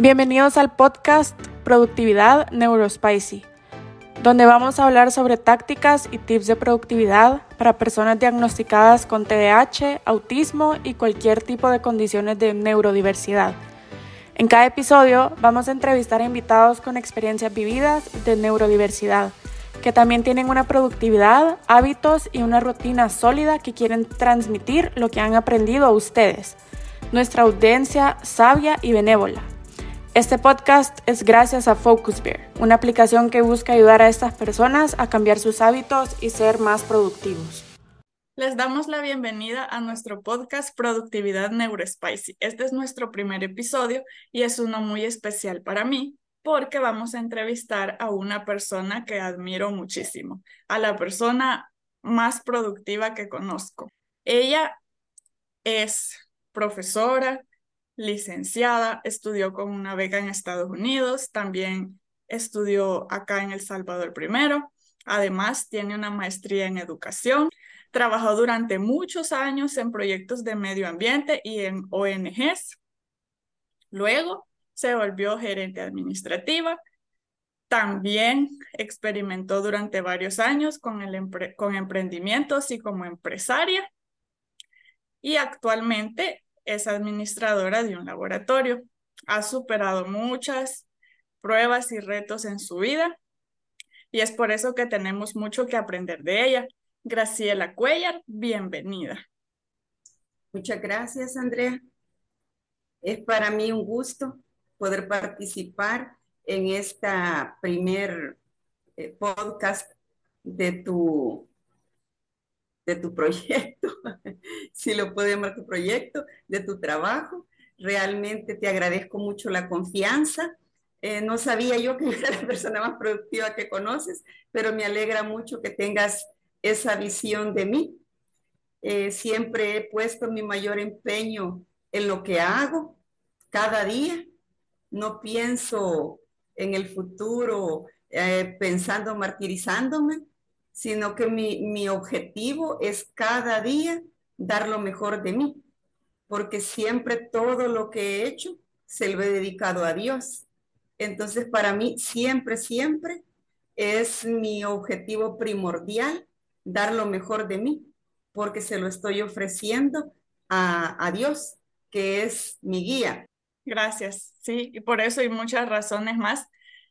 Bienvenidos al podcast Productividad Neurospicy, donde vamos a hablar sobre tácticas y tips de productividad para personas diagnosticadas con TDAH, autismo y cualquier tipo de condiciones de neurodiversidad. En cada episodio vamos a entrevistar a invitados con experiencias vividas de neurodiversidad, que también tienen una productividad, hábitos y una rutina sólida que quieren transmitir lo que han aprendido a ustedes, nuestra audiencia sabia y benévola. Este podcast es gracias a FocusBear, una aplicación que busca ayudar a estas personas a cambiar sus hábitos y ser más productivos. Les damos la bienvenida a nuestro podcast Productividad Neurospicy. Este es nuestro primer episodio y es uno muy especial para mí porque vamos a entrevistar a una persona que admiro muchísimo, a la persona más productiva que conozco. Ella es profesora, licenciada, estudió con una beca en Estados Unidos, también estudió acá en El Salvador primero, además tiene una maestría en educación, trabajó durante muchos años en proyectos de medio ambiente y en ONGs, luego se volvió gerente administrativa, también experimentó durante varios años con, el con emprendimientos y como empresaria y actualmente es administradora de un laboratorio. Ha superado muchas pruebas y retos en su vida y es por eso que tenemos mucho que aprender de ella. Graciela Cuellar, bienvenida. Muchas gracias, Andrea. Es para mí un gusto poder participar en esta primer eh, podcast de tu de tu proyecto, si lo puedo llamar tu proyecto, de tu trabajo. Realmente te agradezco mucho la confianza. Eh, no sabía yo que era la persona más productiva que conoces, pero me alegra mucho que tengas esa visión de mí. Eh, siempre he puesto mi mayor empeño en lo que hago cada día. No pienso en el futuro eh, pensando martirizándome, sino que mi, objetivo es cada día dar lo mejor de mí, porque siempre todo lo que he hecho se lo he dedicado a Dios. Entonces, para mí, siempre, siempre es mi objetivo primordial dar lo mejor de mí, porque se lo estoy ofreciendo a, a Dios, que es mi guía. Gracias, sí, y por eso y muchas razones más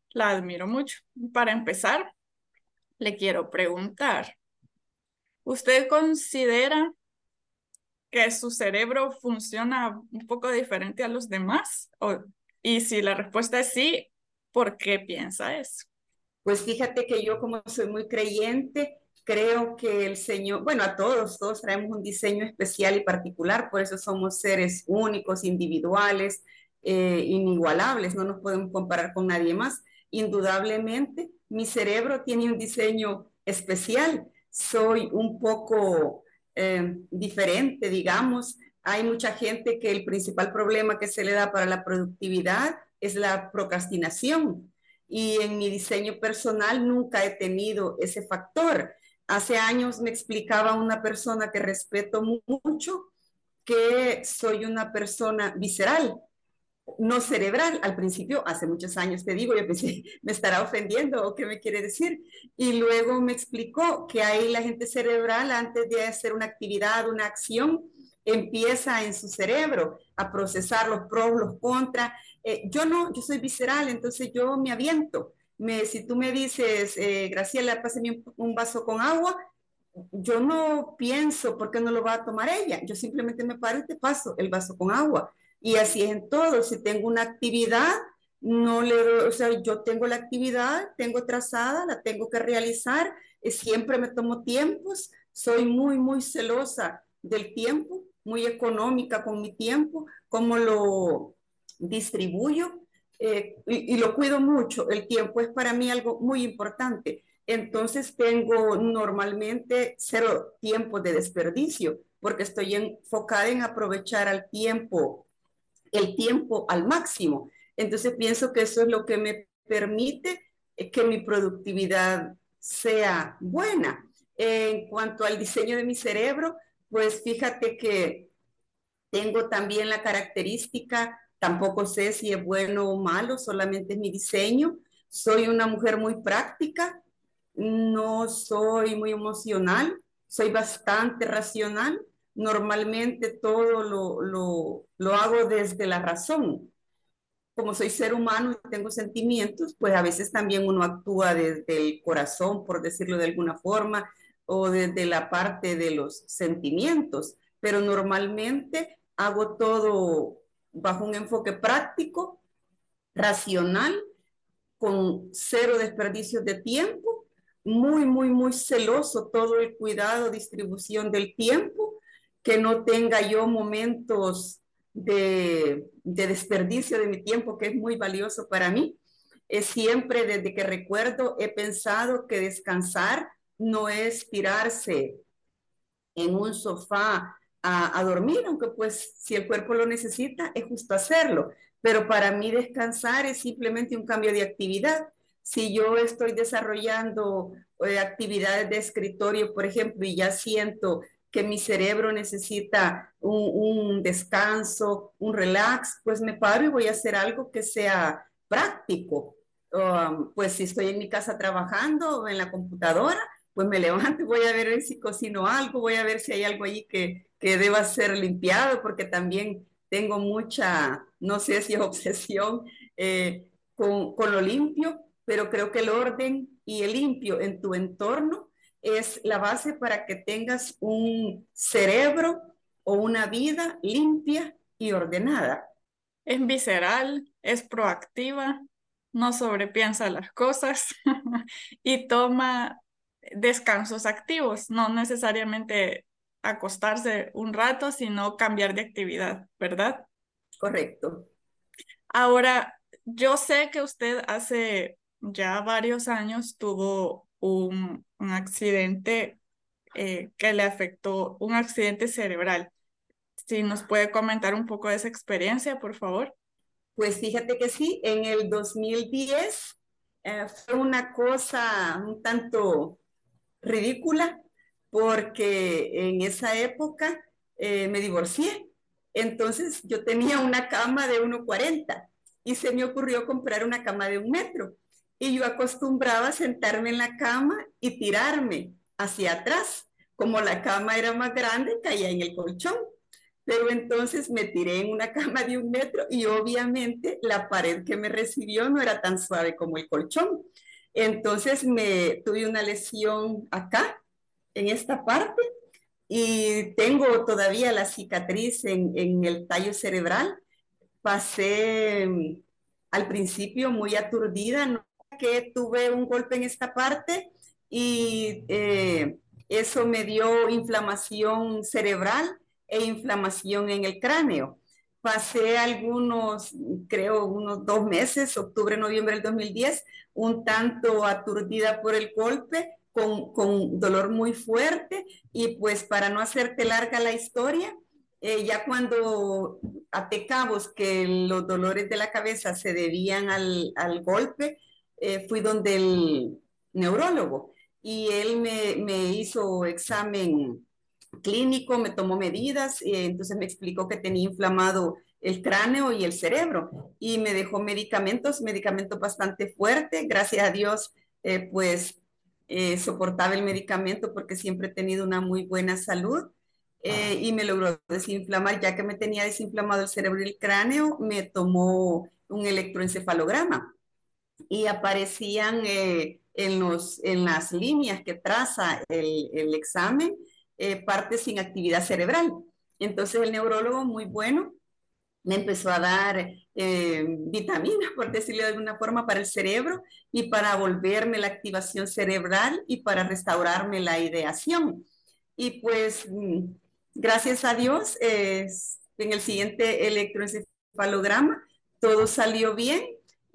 la admiro mucho. Para empezar, le quiero preguntar, ¿usted considera que su cerebro funciona un poco diferente a los demás? y si la respuesta es sí, ¿por qué piensa eso? Pues fíjate que yo como soy muy creyente, creo que el Señor, bueno, a todos, todos traemos un diseño especial y particular, por eso somos seres únicos, individuales, eh, inigualables, no nos podemos comparar con nadie más. Indudablemente, mi cerebro tiene un diseño especial, soy un poco eh, diferente, digamos. Hay mucha gente que el principal problema que se le da para la productividad es la procrastinación. Y en mi diseño personal nunca he tenido ese factor. Hace años me explicaba una persona que respeto mucho que soy una persona visceral, no cerebral. Al principio, hace muchos años te digo, yo pensé, me estará ofendiendo o qué me quiere decir. Y luego me explicó que ahí la gente cerebral, antes de hacer una actividad, una acción, empieza en su cerebro a procesar los pros, los contras. Eh, yo no, yo soy visceral, entonces yo me aviento. Me, si tú me dices, eh, Graciela, pásame un, un vaso con agua, yo no pienso por qué no lo va a tomar ella. Yo simplemente me paro y te paso el vaso con agua y así es en todo. Si tengo una actividad, no le o sea, yo tengo la actividad, tengo trazada, la tengo que realizar, y siempre me tomo tiempos, soy muy, muy celosa del tiempo, muy económica con mi tiempo, cómo lo distribuyo eh, y, y lo cuido mucho. El tiempo es para mí algo muy importante. Entonces tengo normalmente cero tiempo de desperdicio porque estoy enfocada en aprovechar al tiempo el tiempo al máximo. Entonces pienso que eso es lo que me permite eh, que mi productividad sea buena. En cuanto al diseño de mi cerebro, pues fíjate que tengo también la característica tampoco sé si es bueno o malo, solamente es mi diseño. Soy una mujer muy práctica, no soy muy emocional, soy bastante racional. Normalmente todo lo, lo, lo hago desde la razón. Como soy ser humano y tengo sentimientos, pues a veces también uno actúa desde el corazón, por decirlo de alguna forma, o desde la parte de los sentimientos, pero normalmente hago todo bajo un enfoque práctico, racional, con cero desperdicios de tiempo, muy, muy, muy celoso todo el cuidado, distribución del tiempo, que no tenga yo momentos de, de desperdicio de mi tiempo, que es muy valioso para mí. Es siempre desde que recuerdo he pensado que descansar no es tirarse en un sofá a, dormir, aunque pues si el cuerpo lo necesita, es justo hacerlo. Pero para mí descansar es simplemente un cambio de actividad. Si yo estoy desarrollando eh, actividades de escritorio, por ejemplo, y ya siento que mi cerebro necesita un, descanso, un relax, pues me paro y voy a hacer algo que sea práctico. Um, pues si estoy en mi casa trabajando en la computadora, pues me levanto voy a ver si cocino algo, voy a ver si hay algo ahí que, que deba ser limpiado, porque también tengo mucha, no sé si es obsesión eh, con, con lo limpio, pero creo que el orden y el limpio en tu entorno es la base para que tengas un cerebro o una vida limpia y ordenada. Es visceral, es proactiva, no sobrepiensa las cosas y toma descansos activos, no necesariamente acostarse un rato, sino cambiar de actividad, ¿verdad? Correcto. Ahora, yo sé que usted hace ya varios años tuvo un, accidente eh, que le afectó, un accidente cerebral. Si nos puede comentar un poco de esa experiencia, por favor. Pues fíjate que sí, en el 2010 eh, fue una cosa un tanto ridícula porque en esa época eh, me divorcié. Entonces yo tenía una cama de 1,40 y se me ocurrió comprar una cama de un metro. Y yo acostumbraba a sentarme en la cama y tirarme hacia atrás. Como la cama era más grande, caía en el colchón. Pero entonces me tiré en una cama de un metro y obviamente la pared que me recibió no era tan suave como el colchón. Entonces me tuve una lesión acá, en esta parte, y tengo todavía la cicatriz en, en el tallo cerebral. Pasé mm, al principio muy aturdida, ¿no? Que tuve un golpe en esta parte y eh, eso me dio inflamación cerebral e inflamación en el cráneo. Pasé algunos, creo, unos dos meses, octubre, noviembre del 2010, un tanto aturdida por el golpe, con, con dolor muy fuerte y pues para no hacerte larga la historia, eh, ya cuando atecamos que los dolores de la cabeza se debían al, al golpe, eh, fui donde el neurólogo y él me, me hizo examen clínico, me tomó medidas, y entonces me explicó que tenía inflamado el cráneo y el cerebro y me dejó medicamentos, medicamentos bastante fuertes, gracias a Dios, eh, pues eh, soportaba el medicamento porque siempre he tenido una muy buena salud eh, y me logró desinflamar, ya que me tenía desinflamado el cerebro y el cráneo, me tomó un electroencefalograma y aparecían en, los, en las líneas que traza el, el examen partes sin actividad cerebral. Entonces el neurólogo muy bueno me empezó a dar eh, vitaminas, por decirlo de alguna forma, para el cerebro y para volverme la activación cerebral y para restaurarme la ideación. Y pues, mm, gracias a Dios, en el siguiente electroencefalograma todo salió bien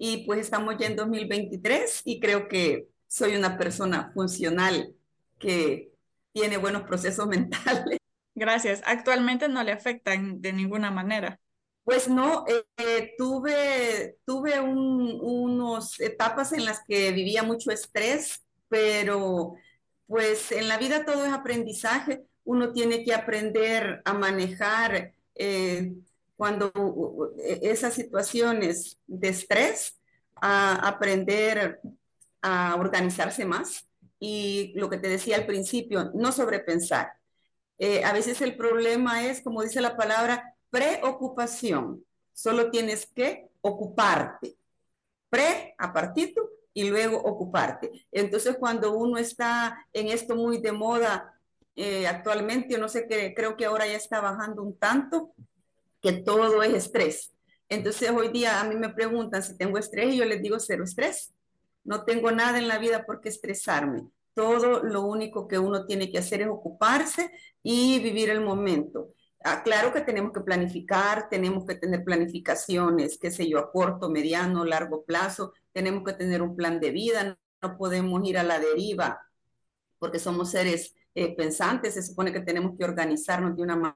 y pues estamos ya en 2023 y creo que soy una persona funcional que tiene buenos procesos mentales. Gracias. Actualmente no le afectan de ninguna manera. Pues no, eh, tuve, tuve unas etapas en las que vivía mucho estrés, pero pues en la vida todo es aprendizaje. Uno tiene que aprender a manejar eh, cuando e, esas situaciones de estrés, a aprender a organizarse más y lo que te decía al principio, no sobrepensar. Eh, a veces el problema es, como dice la palabra, preocupación. Solo tienes que ocuparte. Pre, apartito, y luego ocuparte. Entonces, cuando uno está en esto muy de moda eh, actualmente, yo no sé qué, creo que ahora ya está bajando un tanto, que todo es estrés. Entonces, hoy día a mí me preguntan si tengo estrés y yo les digo cero estrés. No tengo nada en la vida por qué estresarme. Todo lo único que uno tiene que hacer es ocuparse y vivir el momento. Ah, claro que tenemos que planificar, tenemos que tener planificaciones, qué sé yo, a corto, mediano, largo plazo, tenemos que tener un plan de vida, no podemos ir a la deriva porque somos seres eh, pensantes, se supone que tenemos que organizarnos de una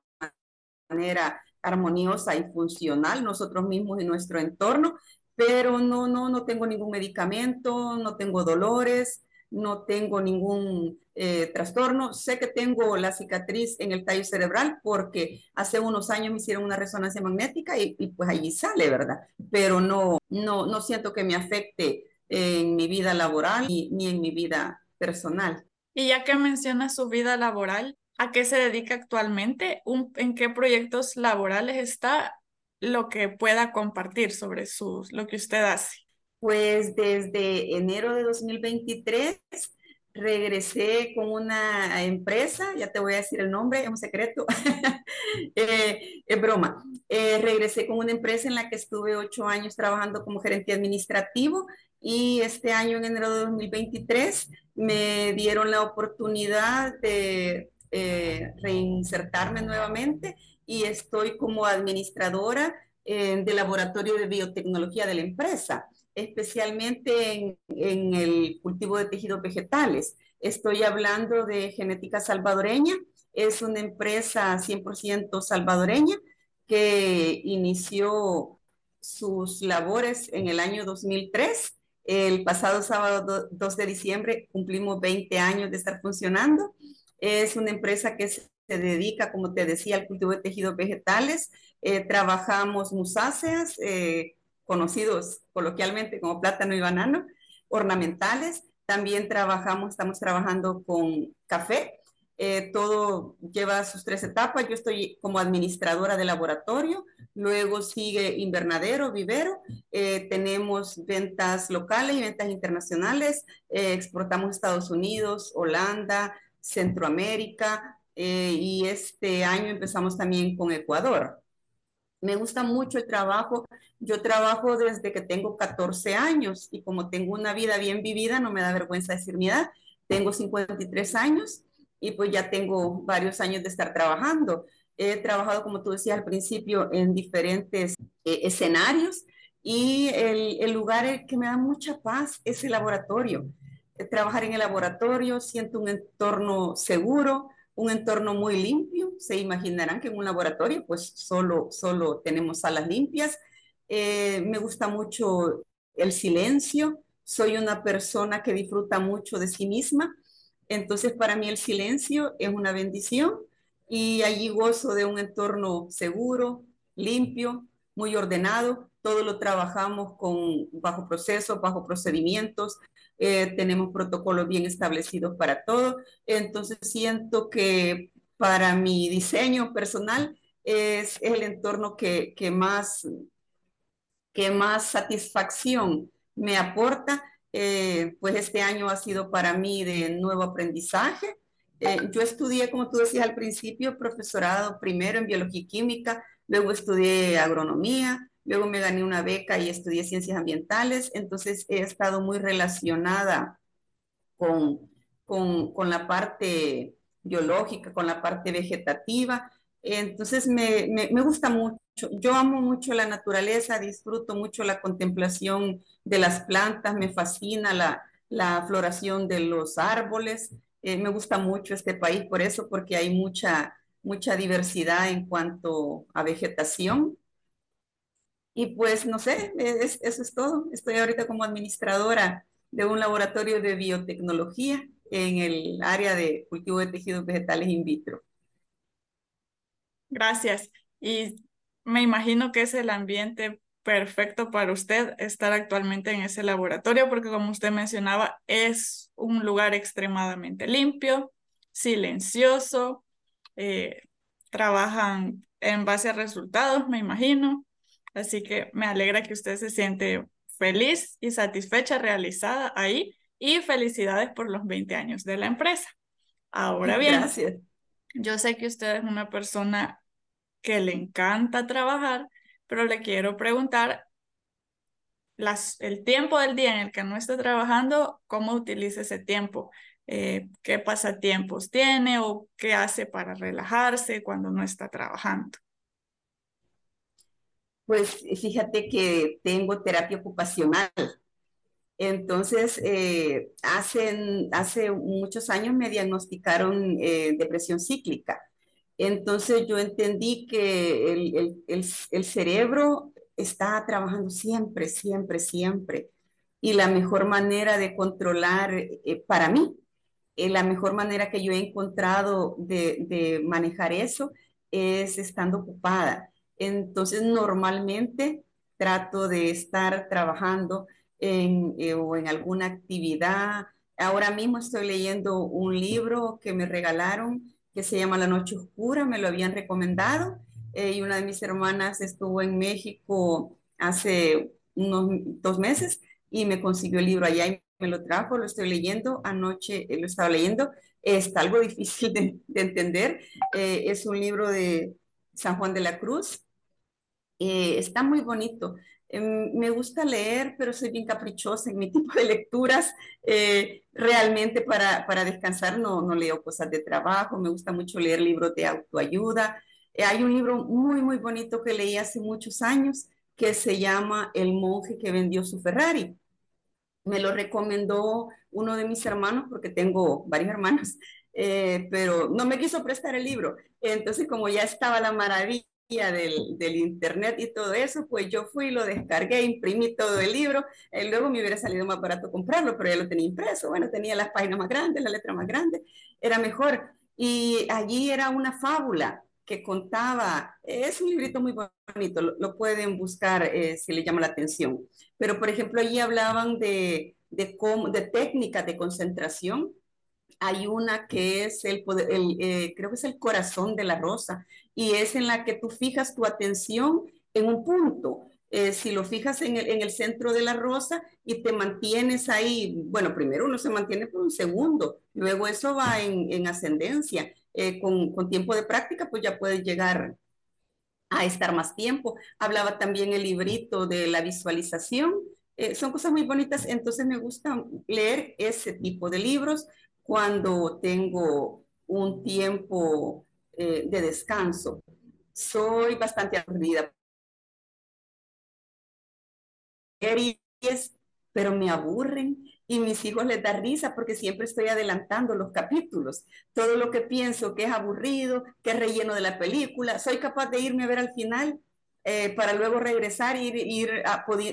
manera armoniosa y funcional nosotros mismos y nuestro entorno, pero no, no, no tengo ningún medicamento, no tengo dolores, no tengo ningún eh, trastorno. Sé que tengo la cicatriz en el tallo cerebral porque hace unos años me hicieron una resonancia magnética y, pues allí sale, ¿verdad? Pero no, no, no siento que me afecte en mi vida laboral ni, ni en mi vida personal. Y ya que menciona su vida laboral, ¿a qué se dedica actualmente? ¿En qué proyectos laborales está? Lo que pueda compartir sobre sus, lo que usted hace. Pues desde enero de 2023 regresé con una empresa, ya te voy a decir el nombre, es un secreto, eh, es broma. Eh, regresé con una empresa en la que estuve ocho años trabajando como gerente administrativo y este año, en enero de 2023, me dieron la oportunidad de eh, reinsertarme nuevamente y estoy como administradora de laboratorio de biotecnología de la empresa especialmente en, el cultivo de tejidos vegetales. Estoy hablando de Genética Salvadoreña, es una empresa 100% salvadoreña que inició sus labores en el año 2003. El pasado sábado 2 de diciembre cumplimos 20 años de estar funcionando. Es una empresa que se dedica, como te decía, al cultivo de tejidos vegetales. Eh, trabajamos musáceas, eh, conocidos coloquialmente como plátano y banano, ornamentales. También trabajamos, estamos trabajando con café. Eh, todo lleva sus tres etapas. Yo estoy como administradora de laboratorio, luego sigue invernadero, vivero. Tenemos ventas locales y ventas internacionales. Exportamos a Estados Unidos, Holanda, Centroamérica y este año empezamos también con Ecuador. Me gusta mucho el trabajo. Yo trabajo desde que tengo 14 años y como tengo una vida bien vivida, no me da vergüenza decir mi edad. Tengo 53 años y pues ya tengo varios años de estar trabajando. He trabajado, como tú decías al principio, en diferentes eh, escenarios y el, el, lugar que me da mucha paz es el laboratorio. Trabajar en el laboratorio, siento un entorno seguro, un entorno muy limpio. Se imaginarán que en un laboratorio pues solo, solo tenemos salas limpias. Eh, me gusta mucho el silencio. Soy una persona que disfruta mucho de sí misma. Entonces para mí el silencio es una bendición y allí gozo de un entorno seguro, limpio, muy ordenado. Todo lo trabajamos con bajo procesos, bajo procedimientos, eh, tenemos protocolos bien establecidos para todo. Entonces siento que para mi diseño personal es, el entorno que, que, más, que más satisfacción me aporta. Eh, pues este año ha sido para mí de nuevo aprendizaje. Eh, yo estudié, como tú decías al principio, profesorado primero en biología y química, luego estudié agronomía, Luego me gané una beca y estudié ciencias ambientales, entonces he estado muy relacionada con, con, la parte biológica, con la parte vegetativa. Entonces me, me, gusta mucho. Yo amo mucho la naturaleza, disfruto mucho la contemplación de las plantas, me fascina la, la floración de los árboles. Eh, me gusta mucho este país por eso, porque hay mucha, mucha diversidad en cuanto a vegetación. Y pues no sé, eso es todo. Estoy ahorita como administradora de un laboratorio de biotecnología en el área de cultivo de tejidos vegetales in vitro. Gracias. Y me imagino que es el ambiente perfecto para usted estar actualmente en ese laboratorio porque como usted mencionaba, es un lugar extremadamente limpio, silencioso, eh, trabajan en base a resultados, me imagino. Así que me alegra que usted se siente feliz y satisfecha, realizada ahí y felicidades por los 20 años de la empresa. Ahora bien, Gracias. yo sé que usted es una persona que le encanta trabajar, pero le quiero preguntar las, el tiempo del día en el que no está trabajando, ¿cómo utiliza ese tiempo? Eh, ¿Qué pasatiempos tiene o qué hace para relajarse cuando no está trabajando? Pues fíjate que tengo terapia ocupacional. Entonces, eh, hace, hace muchos años me diagnosticaron eh, depresión cíclica. Entonces yo entendí que el, el, el, cerebro está trabajando siempre, siempre, siempre. Y la mejor manera de controlar, eh, para mí, eh, la mejor manera que yo he encontrado de, de manejar eso es estando ocupada. Entonces, normalmente trato de estar trabajando en, eh, o en alguna actividad. Ahora mismo estoy leyendo un libro que me regalaron que se llama La Noche Oscura, me lo habían recomendado. Eh, y una de mis hermanas estuvo en México hace unos dos meses y me consiguió el libro allá y me lo trajo, lo estoy leyendo, anoche eh, lo estaba leyendo, está algo difícil de, de entender, es un libro de San Juan de la Cruz, eh, está muy bonito, Em, me gusta leer, pero soy bien caprichosa en mi tipo de lecturas. Eh, realmente para, para descansar no, no, leo cosas de trabajo, me gusta mucho leer libros de autoayuda. Eh, hay un libro muy, muy bonito que leí hace muchos años que se llama El monje que vendió su Ferrari. Me lo recomendó uno de mis hermanos, porque tengo varios hermanos, pero no me quiso prestar el libro. Entonces, como ya estaba la maravilla del, del, internet y todo eso, pues yo fui, lo descargué, imprimí todo el libro, eh, luego me hubiera salido más barato comprarlo, pero ya lo tenía impreso, bueno, tenía las páginas más grandes, la letra más grande, era mejor. Y allí era una fábula que contaba, es un librito muy bonito, lo, lo pueden buscar eh, si le llama la atención, pero por ejemplo allí hablaban de, de, de técnicas de concentración, hay una que es el, poder, eh, creo que es el corazón de la rosa, y es en la que tú fijas tu atención en un punto. Eh, si lo fijas en el, en el, centro de la rosa y te mantienes ahí, bueno, primero uno se mantiene por un segundo, luego eso va en, en ascendencia. Eh, con, con, tiempo de práctica, pues ya puedes llegar a estar más tiempo. Hablaba también el librito de la visualización. Son cosas muy bonitas, entonces me gusta leer ese tipo de libros cuando tengo un tiempo eh, de descanso. Soy bastante aburrida. Pero me aburren y mis hijos les da risa porque siempre estoy adelantando los capítulos. Todo lo que pienso que es aburrido, que es relleno de la película, soy capaz de irme a ver al final eh, para luego regresar y ir,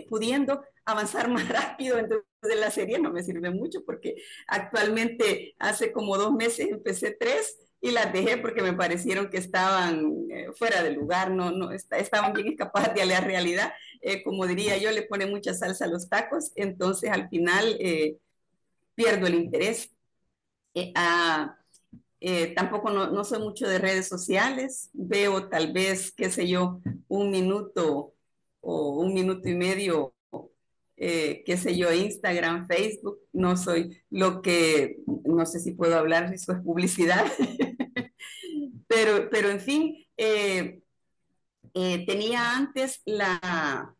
pudiendo avanzar más rápido. Entonces la serie no me sirve mucho porque actualmente hace como dos meses empecé tres y las dejé porque me parecieron que estaban eh, fuera de lugar, no, no estaban bien escapadas de la realidad. Eh, como diría yo, le pone mucha salsa a los tacos, entonces al final pierdo el interés. Ah, tampoco no, no soy mucho de redes sociales, veo tal vez, qué sé yo, un minuto o un minuto y medio eh, qué sé yo, Instagram, Facebook, no soy lo que, no sé si puedo hablar, eso es publicidad, pero, pero en fin, eh, eh, tenía antes la,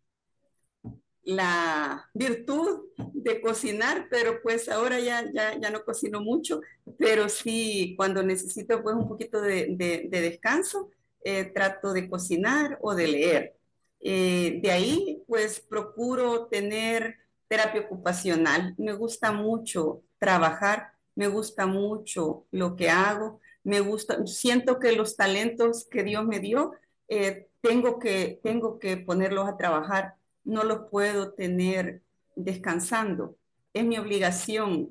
la virtud de cocinar, pero pues ahora ya, ya, ya, no cocino mucho, pero sí cuando necesito pues un poquito de, de, de descanso, eh, trato de cocinar o de leer. Eh, de ahí, pues procuro tener terapia ocupacional. Me gusta mucho trabajar, me gusta mucho lo que hago, me gusta, siento que los talentos que Dios me dio, eh, tengo, que, tengo que ponerlos a trabajar, no los puedo tener descansando. Es mi obligación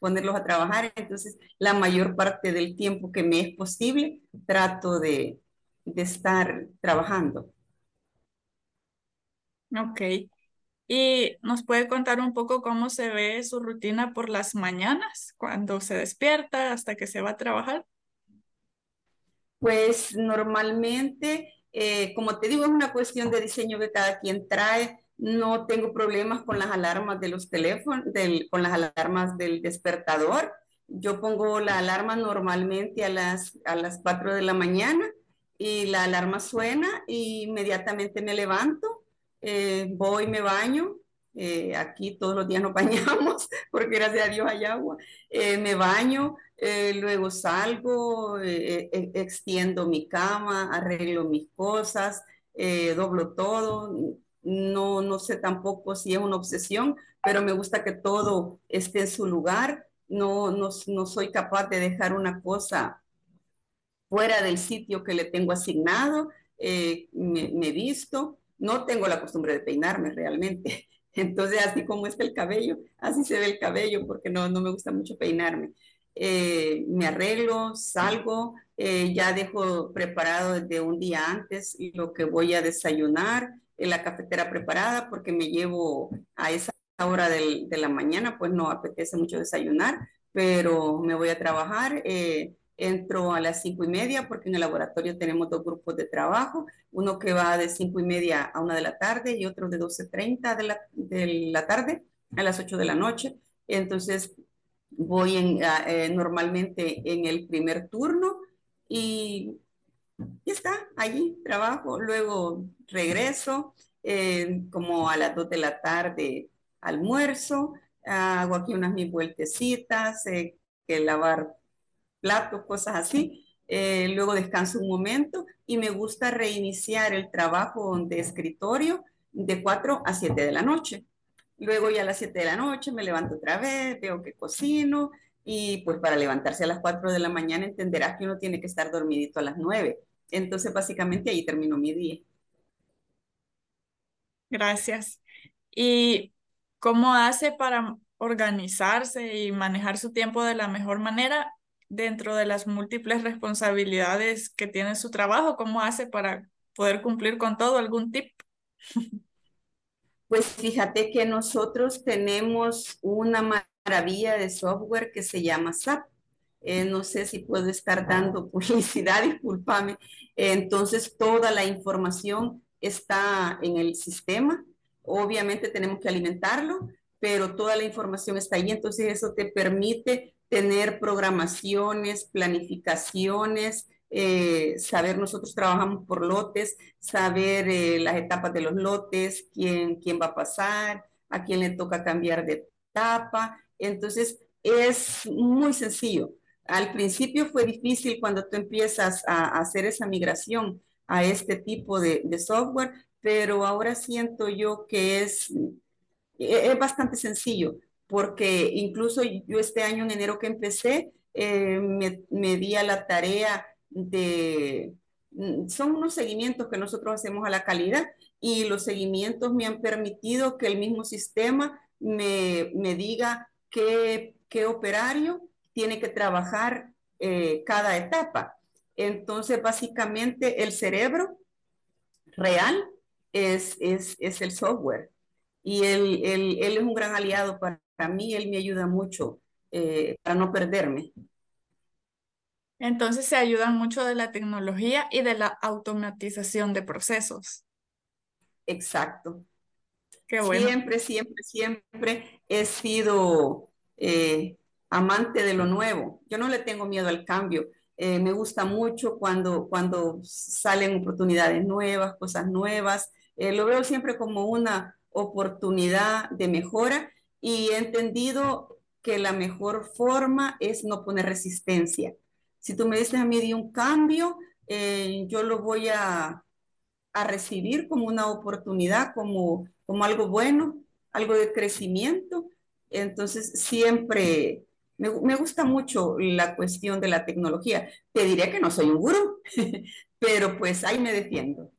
ponerlos a trabajar, entonces la mayor parte del tiempo que me es posible trato de, de estar trabajando. Ok. ¿Y nos puede contar un poco cómo se ve su rutina por las mañanas, cuando se despierta hasta que se va a trabajar? Pues normalmente, eh, como te digo, es una cuestión de diseño que cada quien trae. No tengo problemas con las alarmas de los teléfonos, con las alarmas del despertador. Yo pongo la alarma normalmente a las, a las 4 de la mañana y la alarma suena y inmediatamente me levanto, eh, voy, me baño. eh, aquí todos los días nos bañamos porque gracias a Dios hay agua. Eh, me baño, eh, luego salgo, eh, eh, extiendo mi cama, arreglo mis cosas, eh, doblo todo. No, no sé tampoco si es una obsesión, pero me gusta que todo esté en su lugar. No, no, no soy capaz de dejar una cosa fuera del sitio que le tengo asignado. Eh, me, me visto. No tengo la costumbre de peinarme realmente. Entonces, así como está el cabello, así se ve el cabello, porque no, no me gusta mucho peinarme eh, me arreglo, salgo, eh, ya dejo preparado desde un día antes lo que voy a desayunar, en la cafetera preparada, porque me llevo a esa hora del, de la mañana, pues no apetece mucho desayunar, pero me voy a trabajar. Eh, entro a las cinco y media porque en el laboratorio tenemos dos grupos de trabajo, uno que va de cinco y media a una de la tarde y otro de 12.30 de la, de la tarde a las 8 de la noche. Entonces, voy en, eh, normalmente en el primer turno y ya está, allí trabajo, luego regreso, eh, como a las 2 de la tarde almuerzo, hago aquí unas mis vueltecitas, eh, que lavar platos, cosas así. Eh, luego descanso un momento y me gusta reiniciar el trabajo de escritorio de 4 a 7 de la noche. Luego ya a las 7 de la noche me levanto otra vez, veo que cocino y pues para levantarse a las 4 de la mañana entenderás que uno tiene que estar dormidito a las 9. Entonces básicamente ahí termino mi día. Gracias. ¿Y cómo hace para organizarse y manejar su tiempo de la mejor manera dentro de las múltiples responsabilidades que tiene su trabajo? ¿Cómo hace para poder cumplir con todo? ¿Algún tip? Pues fíjate que nosotros tenemos una maravilla de software que se llama SAP. Eh, no sé si puedo estar dando publicidad, discúlpame. entonces, toda la información está en el sistema. Obviamente tenemos que alimentarlo, pero toda la información está ahí. Entonces, eso te permite tener programaciones, planificaciones, eh, saber, nosotros trabajamos por lotes, saber eh, las etapas de los lotes, quién, quién va a pasar, a quién le toca cambiar de etapa. Entonces, es muy sencillo. Al principio fue difícil cuando tú empiezas a, hacer esa migración a este tipo de, software, pero ahora siento yo que es, es bastante sencillo, porque incluso yo este año en enero que empecé, eh, me, me di a la tarea de, mm, son unos seguimientos que nosotros hacemos a la calidad y los seguimientos me han permitido que el mismo sistema me, me diga qué, qué, operario tiene que trabajar eh, cada etapa. Entonces, básicamente, el cerebro real es, es, es el software y él, él, él, es un gran aliado para, mí, él me ayuda mucho eh, para no perderme. Entonces se ayudan mucho de la tecnología y de la automatización de procesos. Exacto. Qué bueno. Siempre, siempre, siempre he sido eh, amante de lo nuevo. Yo no le tengo miedo al cambio. Eh, me gusta mucho cuando, cuando salen oportunidades nuevas, cosas nuevas. Eh, lo veo siempre como una oportunidad de mejora y he entendido que la mejor forma es no poner resistencia si tú me dices a mí de un cambio, eh, yo lo voy a, a, recibir como una oportunidad, como, como algo bueno, algo de crecimiento. Entonces, siempre me, me, gusta mucho la cuestión de la tecnología. Te diré que no soy un gurú, pero pues ahí me defiendo.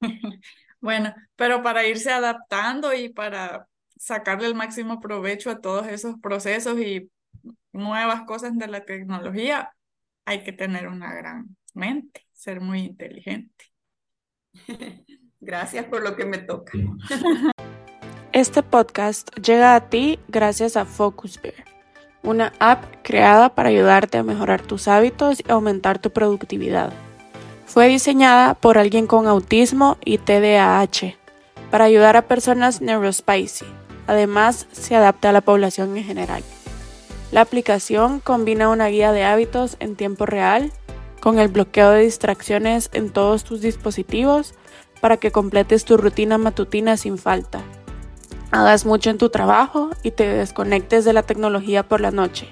Bueno, pero para irse adaptando y para sacarle el máximo provecho a todos esos procesos y nuevas cosas de la tecnología, hay que tener una gran mente, ser muy inteligente. Gracias por lo que me toca. Este podcast llega a ti gracias a FocusBear, una app creada para ayudarte a mejorar tus hábitos y aumentar tu productividad. Fue diseñada por alguien con autismo y TDAH para ayudar a personas neurospicy. Además, se adapta a la población en general. La aplicación combina una guía de hábitos en tiempo real con el bloqueo de distracciones en todos tus dispositivos para que completes tu rutina matutina sin falta. Hagas mucho en tu trabajo y te desconectes de la tecnología por la noche.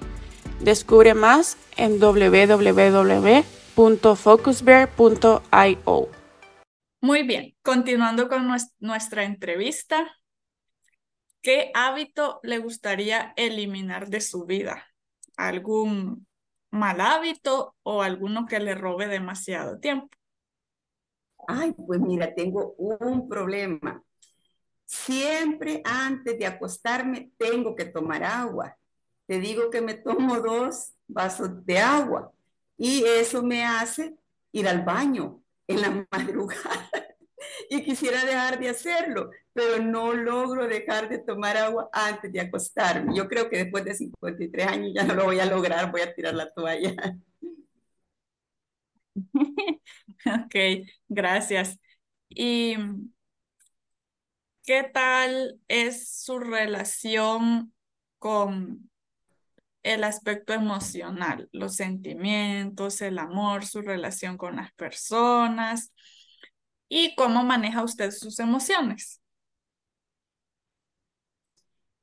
Descubre más en www.focusbear.io. Muy bien, continuando con nuestra entrevista, ¿qué hábito le gustaría eliminar de su vida? ¿Algún mal hábito o alguno que le robe demasiado tiempo? Ay, pues mira, tengo un problema. Siempre antes de acostarme tengo que tomar agua. Te digo que me tomo dos vasos de agua y eso me hace ir al baño en la madrugada y quisiera dejar de hacerlo, pero no logro dejar de tomar agua antes de acostarme. Yo creo que después de 53 años ya no lo voy a lograr, voy a tirar la toalla. Ok, gracias. ¿Y qué tal es su relación con el aspecto emocional, los sentimientos, el amor, su relación con las personas y cómo maneja usted sus emociones?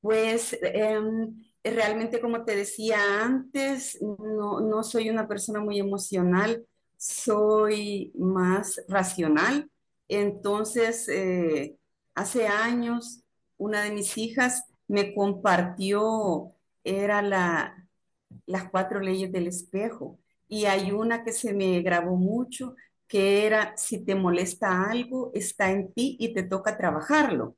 Pues em, realmente, como te decía antes, no, no soy una persona muy emocional soy más racional. Entonces, eh, hace años, una de mis hijas me compartió, era la, las cuatro leyes del espejo. Y hay una que se me grabó mucho, que era, si te molesta algo, está en ti y te toca trabajarlo.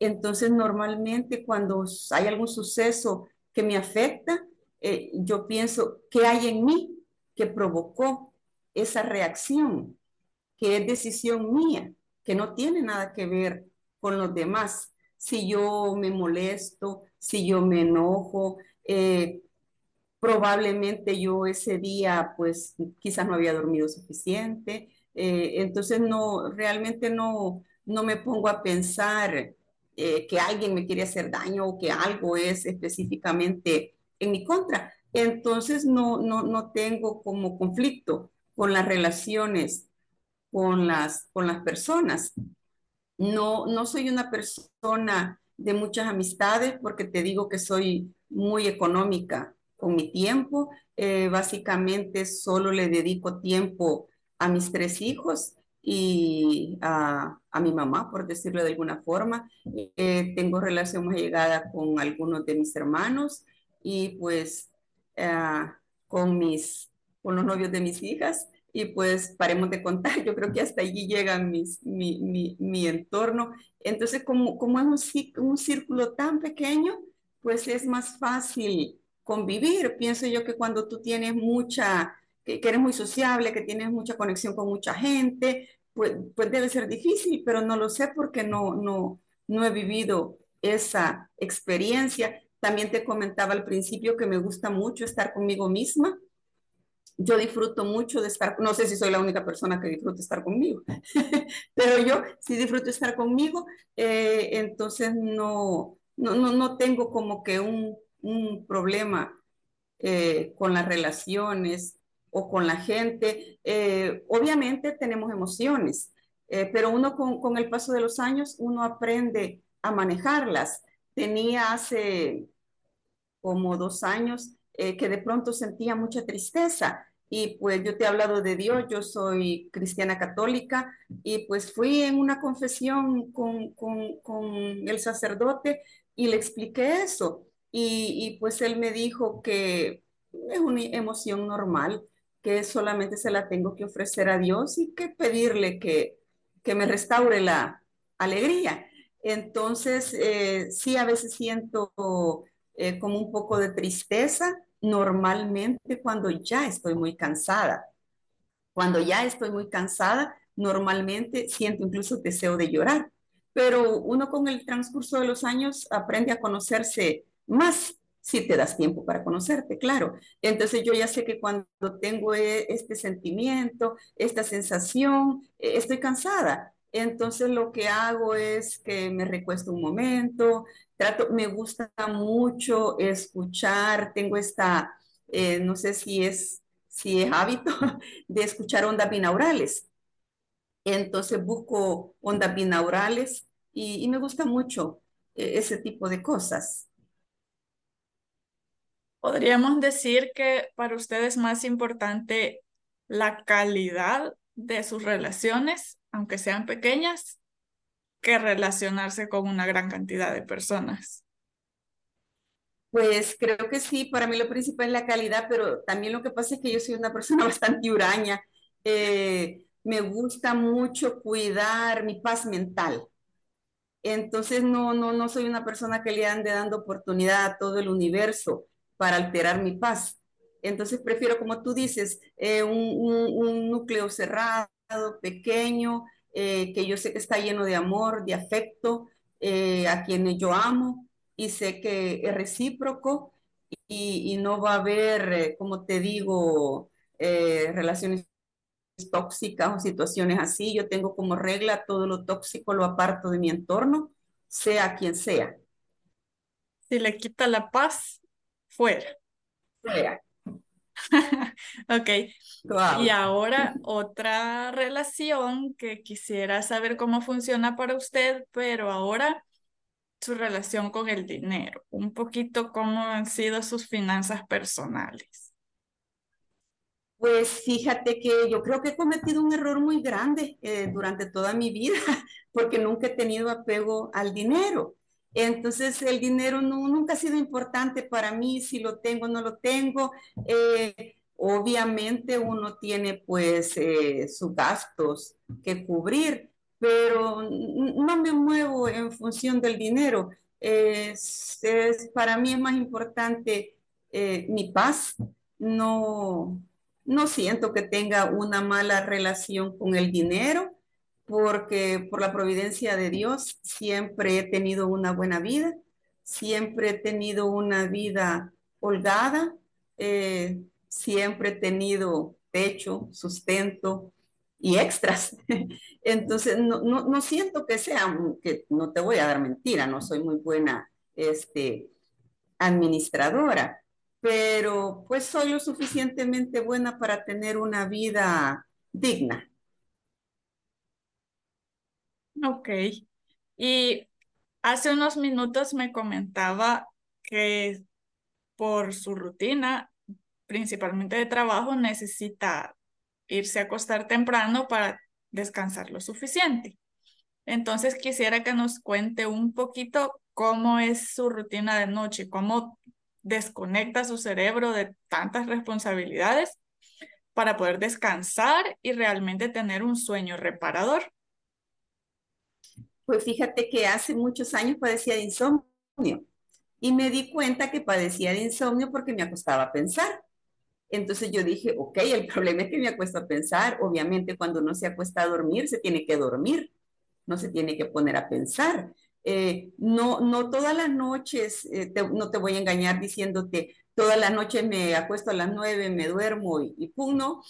Entonces, normalmente cuando hay algún suceso que me afecta, eh, yo pienso, ¿qué hay en mí que provocó esa reacción, que es decisión mía, que no tiene nada que ver con los demás. Si yo me molesto, si yo me enojo, eh, probablemente yo ese día pues quizás no había dormido suficiente, eh, entonces no, realmente no, no me pongo a pensar eh, que alguien me quiere hacer daño o que algo es específicamente en mi contra. Entonces no, no, no tengo como conflicto con las relaciones con las, con las personas. No, no soy una persona de muchas amistades porque te digo que soy muy económica con mi tiempo. Eh, básicamente solo le dedico tiempo a mis tres hijos y a, mi mamá, por decirlo de alguna forma. Eh, tengo relación más llegada con algunos de mis hermanos y pues eh, con mis con los novios de mis hijas y pues paremos de contar, yo creo que hasta allí llega mis, mi, mi, mi, entorno. Entonces, como, como es un, un círculo tan pequeño, pues es más fácil convivir. Pienso yo que cuando tú tienes mucha, que, eres muy sociable, que tienes mucha conexión con mucha gente, pues, pues debe ser difícil, pero no lo sé porque no, no, no he vivido esa experiencia. También te comentaba al principio que me gusta mucho estar conmigo misma yo disfruto mucho de estar, no sé si soy la única persona que disfruta estar conmigo, pero yo sí disfruto estar conmigo, eh, entonces no, no, no, tengo como que un, un problema eh, con las relaciones o con la gente. Eh, obviamente tenemos emociones, pero uno con, con el paso de los años, uno aprende a manejarlas. Tenía hace como dos años que de pronto sentía mucha tristeza y pues yo te he hablado de Dios, yo soy cristiana católica y pues fui en una confesión con, con, con el sacerdote y le expliqué eso. Y, pues él me dijo que es una emoción normal, que solamente se la tengo que ofrecer a Dios y que pedirle que, que me restaure la alegría. Entonces, eh, sí, a veces siento eh, como un poco de tristeza, normalmente cuando ya estoy muy cansada. Cuando ya estoy muy cansada, normalmente siento incluso deseo de llorar, pero uno con el transcurso de los años aprende a conocerse más si te das tiempo para conocerte, claro. Entonces yo ya sé que cuando tengo e, este sentimiento, esta sensación, e, estoy cansada. Entonces lo que hago es que me recuesto un momento, trato, me gusta mucho escuchar, tengo esta, eh, no sé si es, si es hábito de escuchar ondas binaurales. Entonces busco ondas binaurales y, y me gusta mucho eh, ese tipo de cosas. Podríamos decir que para usted es más importante la calidad de sus relaciones, aunque sean pequeñas, que relacionarse con una gran cantidad de personas. Pues creo que sí, para mí lo principal es la calidad, pero también lo que pasa es que yo soy una persona bastante huraña. Eh, me gusta mucho cuidar mi paz mental. Entonces no, no, no soy una persona que le ande dando oportunidad a todo el universo para alterar mi paz. Entonces prefiero, como tú dices, eh, un, núcleo cerrado, pequeño, eh, que yo sé que está lleno de amor, de afecto, eh, a quienes yo amo y sé que es recíproco y, y no va a haber, como te digo, relaciones tóxicas o situaciones así. Yo tengo como regla todo lo tóxico lo aparto de mi entorno, sea quien sea. Si le quita la paz, Fuera. Fuera. ok. Y ahora otra relación que quisiera saber cómo funciona para usted, pero ahora su relación con el dinero, un poquito cómo han sido sus finanzas personales. Pues fíjate que yo creo que he cometido un error muy grande eh, durante toda mi vida, porque nunca he tenido apego al dinero. Entonces el dinero nunca ha sido importante para mí, si lo tengo o no lo tengo. Eh, obviamente uno tiene pues eh, sus gastos que cubrir, pero no me muevo en función del dinero. Es, para mí es más importante eh, mi paz. No, no siento que tenga una mala relación con el dinero porque por la providencia de Dios siempre he tenido una buena vida, siempre he tenido una vida holgada, eh, siempre he tenido techo, sustento y extras. Entonces, no, no, siento que sea, que no te voy a dar mentira, no soy muy buena este, administradora, pero pues soy lo suficientemente buena para tener una vida digna. Ok. Y hace unos minutos me comentaba que por su rutina, principalmente de trabajo, necesita irse a acostar temprano para descansar lo suficiente. Entonces quisiera que nos cuente un poquito cómo es su rutina de noche, cómo desconecta su cerebro de tantas responsabilidades para poder descansar y realmente tener un sueño reparador. Pues fíjate que hace muchos años padecía de insomnio y me di cuenta que padecía de insomnio porque me acostaba a pensar. Entonces yo dije, ok, el problema es que me acuesto a pensar. Obviamente cuando no se acuesta a dormir, se tiene que dormir, no se tiene que poner a pensar. Eh, no, no todas las noches, eh, no te voy a engañar diciéndote, todas las noches me acuesto a las nueve, me duermo y, y pum, no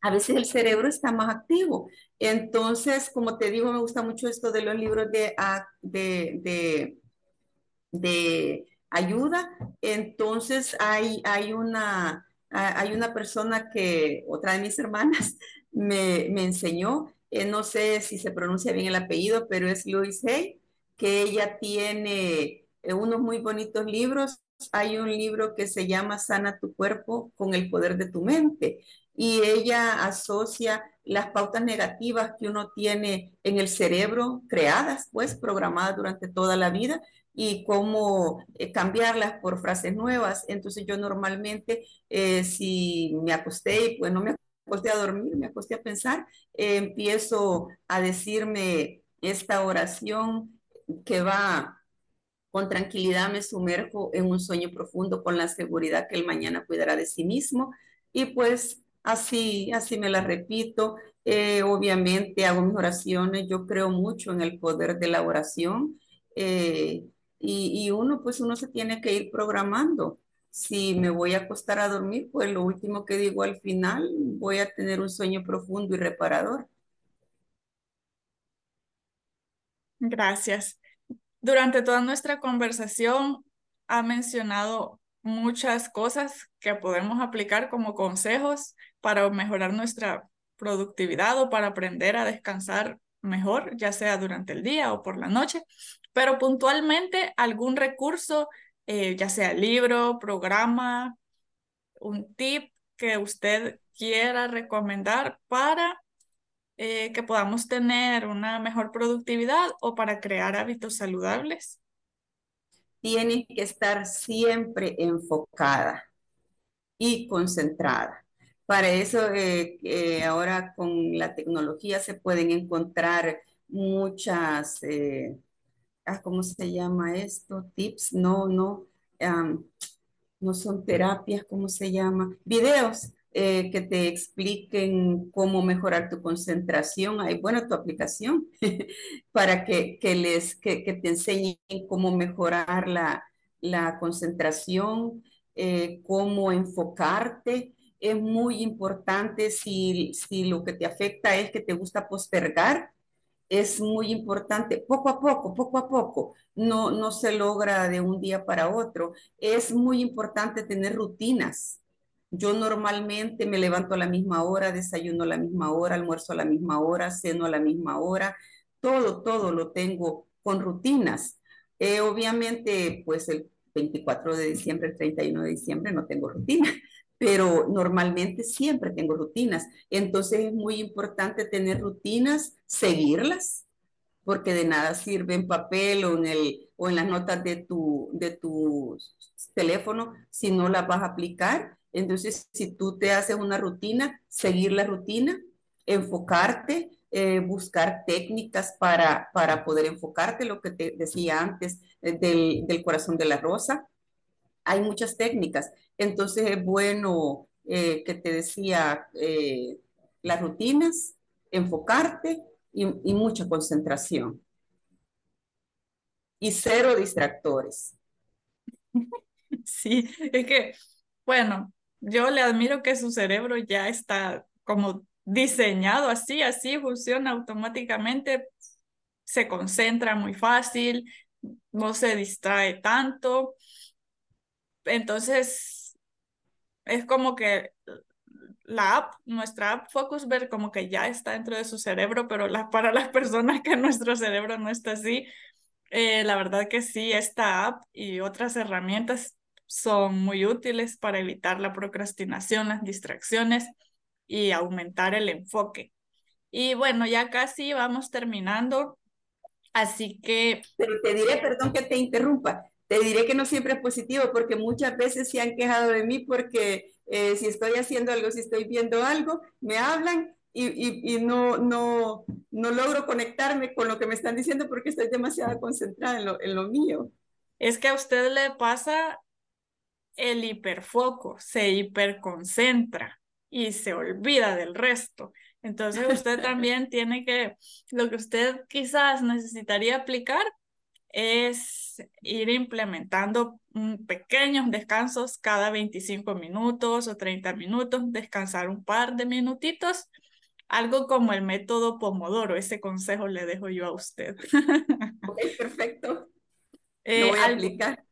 a veces el cerebro está más activo. Entonces, como te digo, me gusta mucho esto de los libros de, ah, de, de, ayuda. Entonces, hay, hay, una, hay una persona que, otra de mis hermanas, me, enseñó, eh, no sé si se pronuncia bien el apellido, pero es Louise Hay, que ella tiene eh, unos muy bonitos libros. Hay un libro que se llama Sana tu cuerpo con el poder de tu mente y ella asocia las pautas negativas que uno tiene en el cerebro, creadas, pues, programadas durante toda la vida, y cómo eh, cambiarlas por frases nuevas. Entonces yo normalmente, eh, si me acosté y pues no me acosté a dormir, me acosté a pensar, eh, empiezo a decirme esta oración que va con tranquilidad, me sumerjo en un sueño profundo con la seguridad que el mañana cuidará de sí mismo. Y pues Así, así me la repito. Eh, obviamente hago mis oraciones, yo creo mucho en el poder de la oración eh, y, y uno pues uno se tiene que ir programando. Si me voy a acostar a dormir, pues lo último que digo al final, voy a tener un sueño profundo y reparador. Gracias. Durante toda nuestra conversación ha mencionado muchas cosas que podemos aplicar como consejos para mejorar nuestra productividad o para aprender a descansar mejor, ya sea durante el día o por la noche, pero puntualmente algún recurso, eh, ya sea libro, programa, un tip que usted quiera recomendar para eh, que podamos tener una mejor productividad o para crear hábitos saludables? Tienes que estar siempre enfocada y concentrada. Para eso, eh, eh, ahora con la tecnología se pueden encontrar muchas, ah, ¿cómo se llama esto? Tips, no, no, no son terapias, ¿cómo se llama? Videos eh, que te expliquen cómo mejorar tu concentración. Hay, bueno, tu aplicación para que, que les, que, que, te enseñen cómo mejorar la, la concentración, eh, cómo enfocarte. Es muy importante si, si lo que te afecta es que te gusta postergar, es muy importante, poco a poco, poco a poco, no, no se logra de un día para otro. Es muy importante tener rutinas yo normalmente me levanto a la misma hora, desayuno a la misma hora, almuerzo a la misma hora, ceno a la misma hora. Todo, todo lo tengo con rutinas. Eh, obviamente, pues el 24 de diciembre, el 31 de diciembre no tengo rutina, pero normalmente siempre tengo rutinas. Entonces es muy importante tener rutinas, seguirlas, porque de nada sirve en papel o en, el, o en las notas de tu, de tu teléfono si no las vas a aplicar entonces, si tú te haces una rutina, seguir la rutina, enfocarte, eh, buscar técnicas para, para poder enfocarte, lo que te decía antes eh, del, del, corazón de la rosa. Hay muchas técnicas. Entonces es bueno eh, que te decía las rutinas, enfocarte y, y mucha concentración. Y cero distractores. Sí, es que, bueno, yo le admiro que su cerebro ya está como diseñado así, así funciona automáticamente, se concentra muy fácil, no se distrae tanto. Entonces, es como que la app, nuestra app Focusver, como que ya está dentro de su cerebro, pero la, para las personas que nuestro cerebro no está así, eh, la verdad que sí, esta app y otras herramientas son muy útiles para evitar la procrastinación, las distracciones y aumentar el enfoque. Y bueno, ya casi vamos terminando, así que... Pero te diré, perdón que te interrumpa, te diré que no siempre es positivo porque muchas veces se han quejado de mí porque eh, si estoy haciendo algo, si estoy viendo algo, me hablan y, y, y, no, no, no logro conectarme con lo que me están diciendo porque estoy demasiado concentrada en lo, en lo mío. Es que a usted le pasa el hiperfoco, se hiperconcentra y se olvida del resto. Entonces usted también tiene que, lo que usted quizás necesitaría aplicar es ir implementando pequeños descansos cada 25 minutos o 30 minutos, descansar un par de minutitos, algo como el método Pomodoro, ese consejo le dejo yo a usted. Ok, perfecto. Eh, Lo voy a aplicar.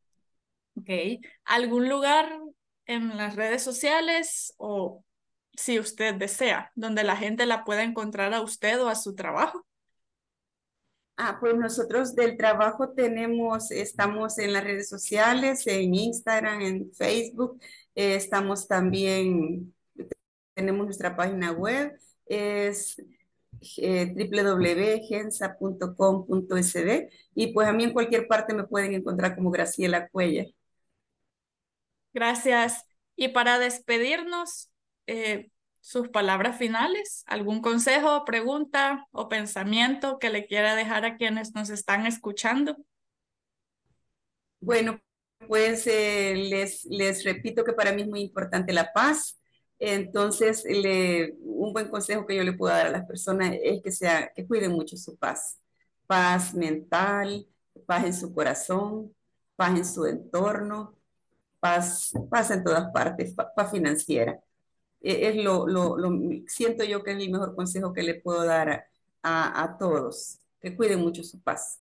Ok. ¿Algún lugar en las redes sociales o si usted desea, donde la gente la pueda encontrar a usted o a su trabajo? Ah, pues nosotros del trabajo tenemos, estamos en las redes sociales, en Instagram, en Facebook, eh, estamos también, tenemos nuestra página web, es eh, www.gensa.com.sd y pues a mí en cualquier parte me pueden encontrar como Graciela Cuellar. Gracias. Y para despedirnos, eh, sus palabras finales, algún consejo, pregunta o pensamiento que le quiera dejar a quienes nos están escuchando. Bueno, pues eh, les, les repito que para mí es muy importante la paz. Entonces, un buen consejo que yo le puedo dar a las personas es que, sea, que cuiden mucho su paz. Paz mental, paz en su corazón, paz en su entorno, paz, paz en todas partes, paz, financiera. E, es lo, lo, lo, siento yo que es el mejor consejo que le puedo dar a, a, a todos, que cuiden mucho su paz.